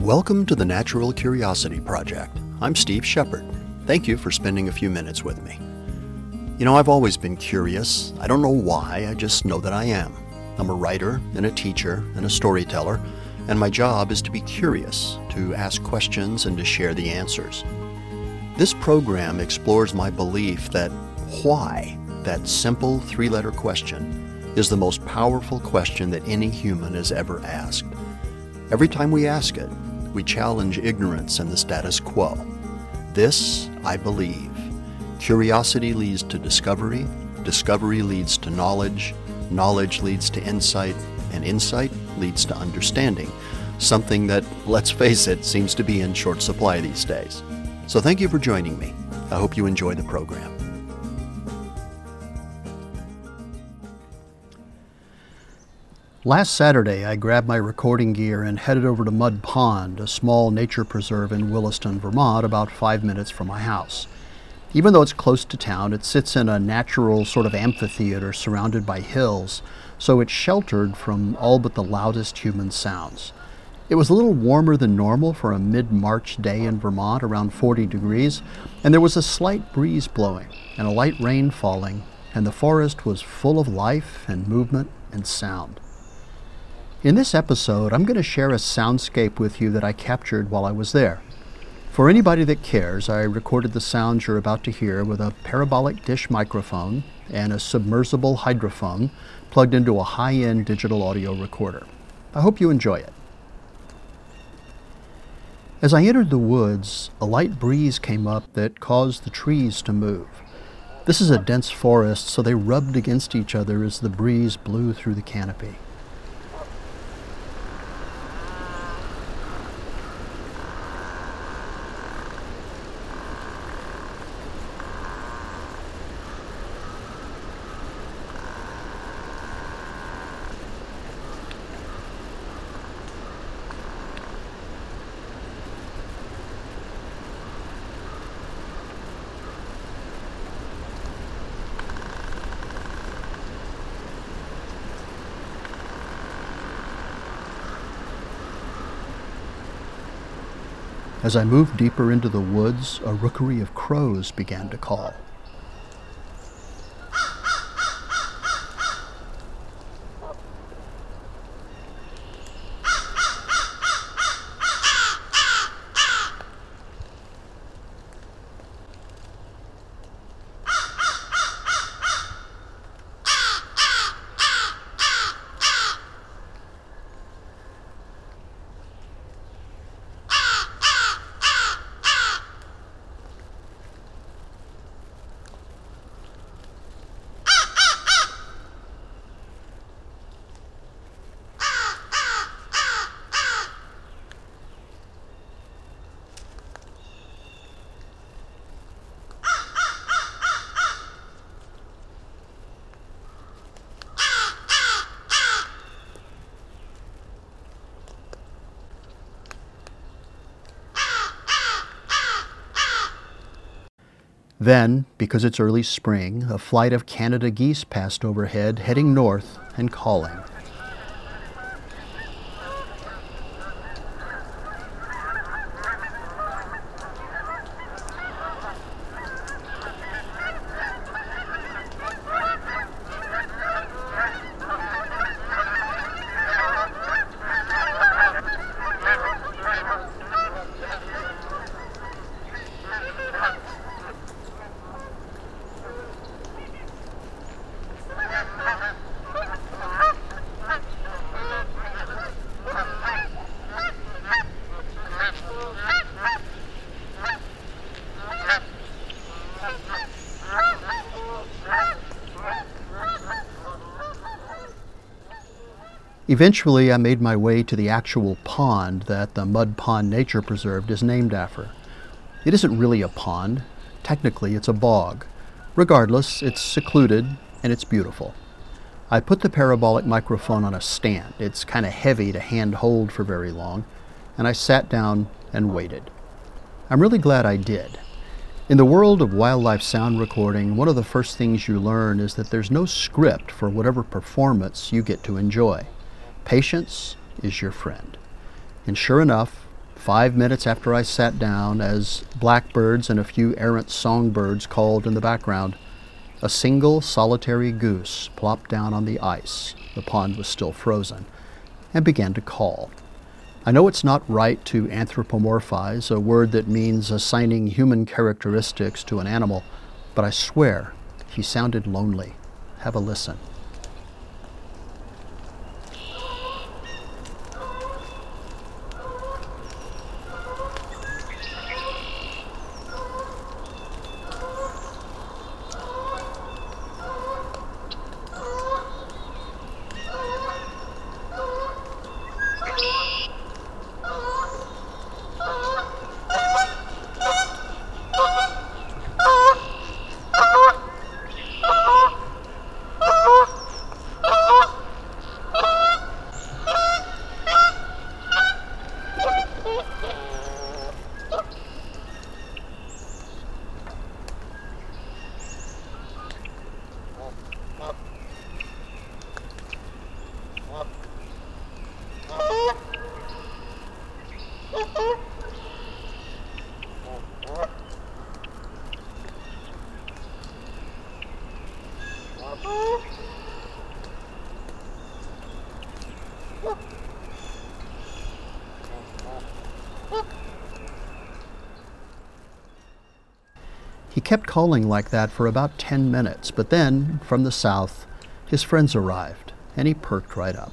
Welcome to the Natural Curiosity Project. I'm Steve Shepard. Thank you for spending a few minutes with me. You know, I've always been curious. I don't know why, I just know that I am. I'm a writer and a teacher and a storyteller, and my job is to be curious, to ask questions, and to share the answers. This program explores my belief that why, that simple three letter question, is the most powerful question that any human has ever asked. Every time we ask it, we challenge ignorance and the status quo. This, I believe. Curiosity leads to discovery, discovery leads to knowledge, knowledge leads to insight, and insight leads to understanding, something that, let's face it, seems to be in short supply these days. So thank you for joining me. I hope you enjoy the program. Last Saturday, I grabbed my recording gear and headed over to Mud Pond, a small nature preserve in Williston, Vermont, about five minutes from my house. Even though it's close to town, it sits in a natural sort of amphitheater surrounded by hills, so it's sheltered from all but the loudest human sounds. It was a little warmer than normal for a mid March day in Vermont, around 40 degrees, and there was a slight breeze blowing and a light rain falling, and the forest was full of life and movement and sound. In this episode, I'm going to share a soundscape with you that I captured while I was there. For anybody that cares, I recorded the sounds you're about to hear with a parabolic dish microphone and a submersible hydrophone plugged into a high end digital audio recorder. I hope you enjoy it. As I entered the woods, a light breeze came up that caused the trees to move. This is a dense forest, so they rubbed against each other as the breeze blew through the canopy. As I moved deeper into the woods, a rookery of crows began to call. Then, because it's early spring, a flight of Canada geese passed overhead, heading north and calling. Eventually, I made my way to the actual pond that the Mud Pond Nature Preserve is named after. It isn't really a pond. Technically, it's a bog. Regardless, it's secluded and it's beautiful. I put the parabolic microphone on a stand. It's kind of heavy to hand hold for very long, and I sat down and waited. I'm really glad I did. In the world of wildlife sound recording, one of the first things you learn is that there's no script for whatever performance you get to enjoy. Patience is your friend. And sure enough, five minutes after I sat down, as blackbirds and a few errant songbirds called in the background, a single solitary goose plopped down on the ice, the pond was still frozen, and began to call. I know it's not right to anthropomorphize, a word that means assigning human characteristics to an animal, but I swear he sounded lonely. Have a listen. He kept calling like that for about 10 minutes, but then, from the south, his friends arrived, and he perked right up.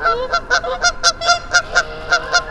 Ha ha ha ha ha ha!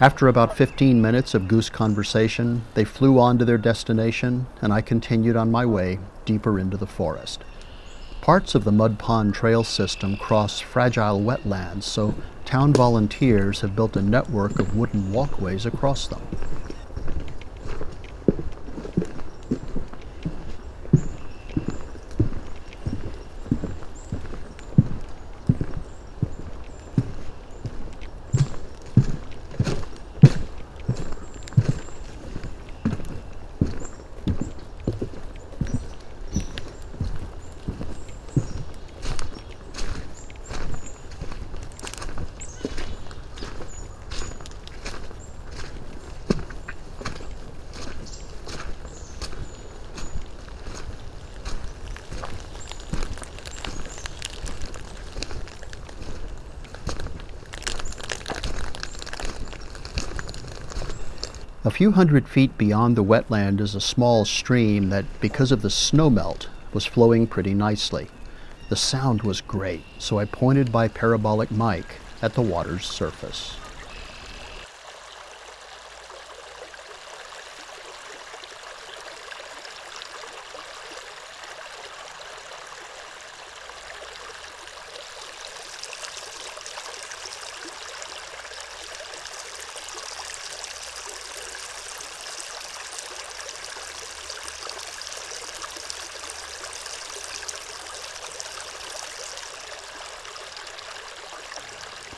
After about 15 minutes of goose conversation, they flew on to their destination, and I continued on my way deeper into the forest. Parts of the Mud Pond Trail system cross fragile wetlands, so town volunteers have built a network of wooden walkways across them. A few hundred feet beyond the wetland is a small stream that, because of the snowmelt, was flowing pretty nicely. The sound was great, so I pointed my parabolic mic at the water's surface.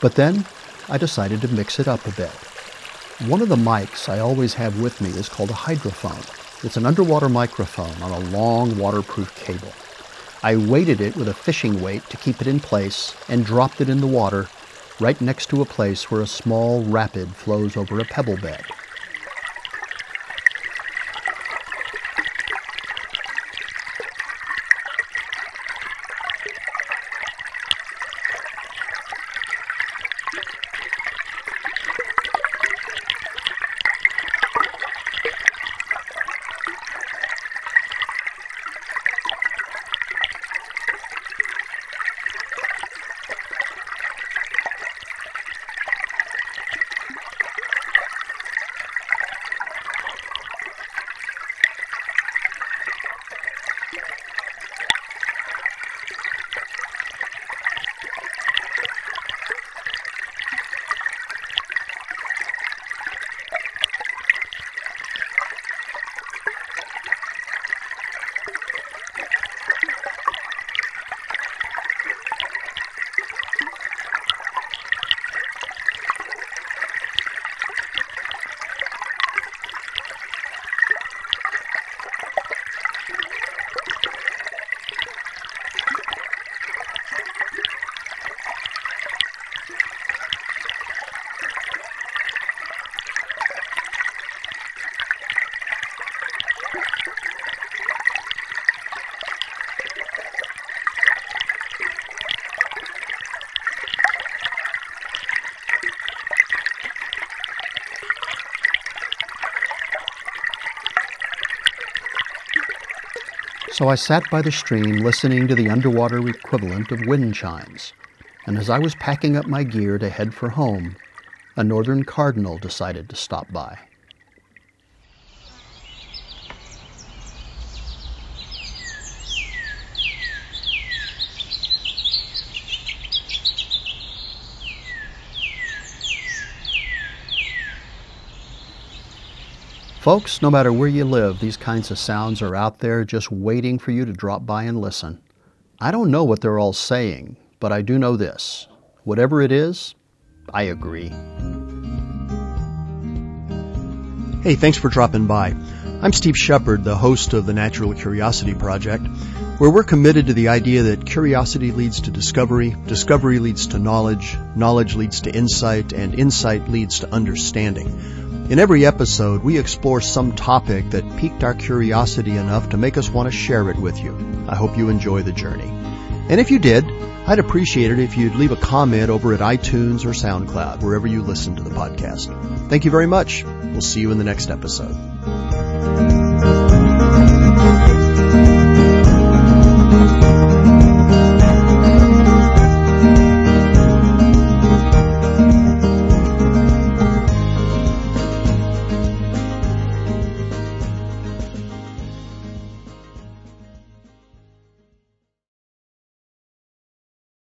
But then I decided to mix it up a bit. One of the mics I always have with me is called a hydrophone. It's an underwater microphone on a long waterproof cable. I weighted it with a fishing weight to keep it in place and dropped it in the water right next to a place where a small rapid flows over a pebble bed. So I sat by the stream listening to the underwater equivalent of wind chimes. And as I was packing up my gear to head for home, a northern cardinal decided to stop by. Folks, no matter where you live, these kinds of sounds are out there just waiting for you to drop by and listen. I don't know what they're all saying, but I do know this. Whatever it is, I agree. Hey, thanks for dropping by. I'm Steve Shepard, the host of the Natural Curiosity Project, where we're committed to the idea that curiosity leads to discovery, discovery leads to knowledge, knowledge leads to insight, and insight leads to understanding. In every episode, we explore some topic that piqued our curiosity enough to make us want to share it with you. I hope you enjoy the journey. And if you did, I'd appreciate it if you'd leave a comment over at iTunes or SoundCloud, wherever you listen to the podcast. Thank you very much. We'll see you in the next episode.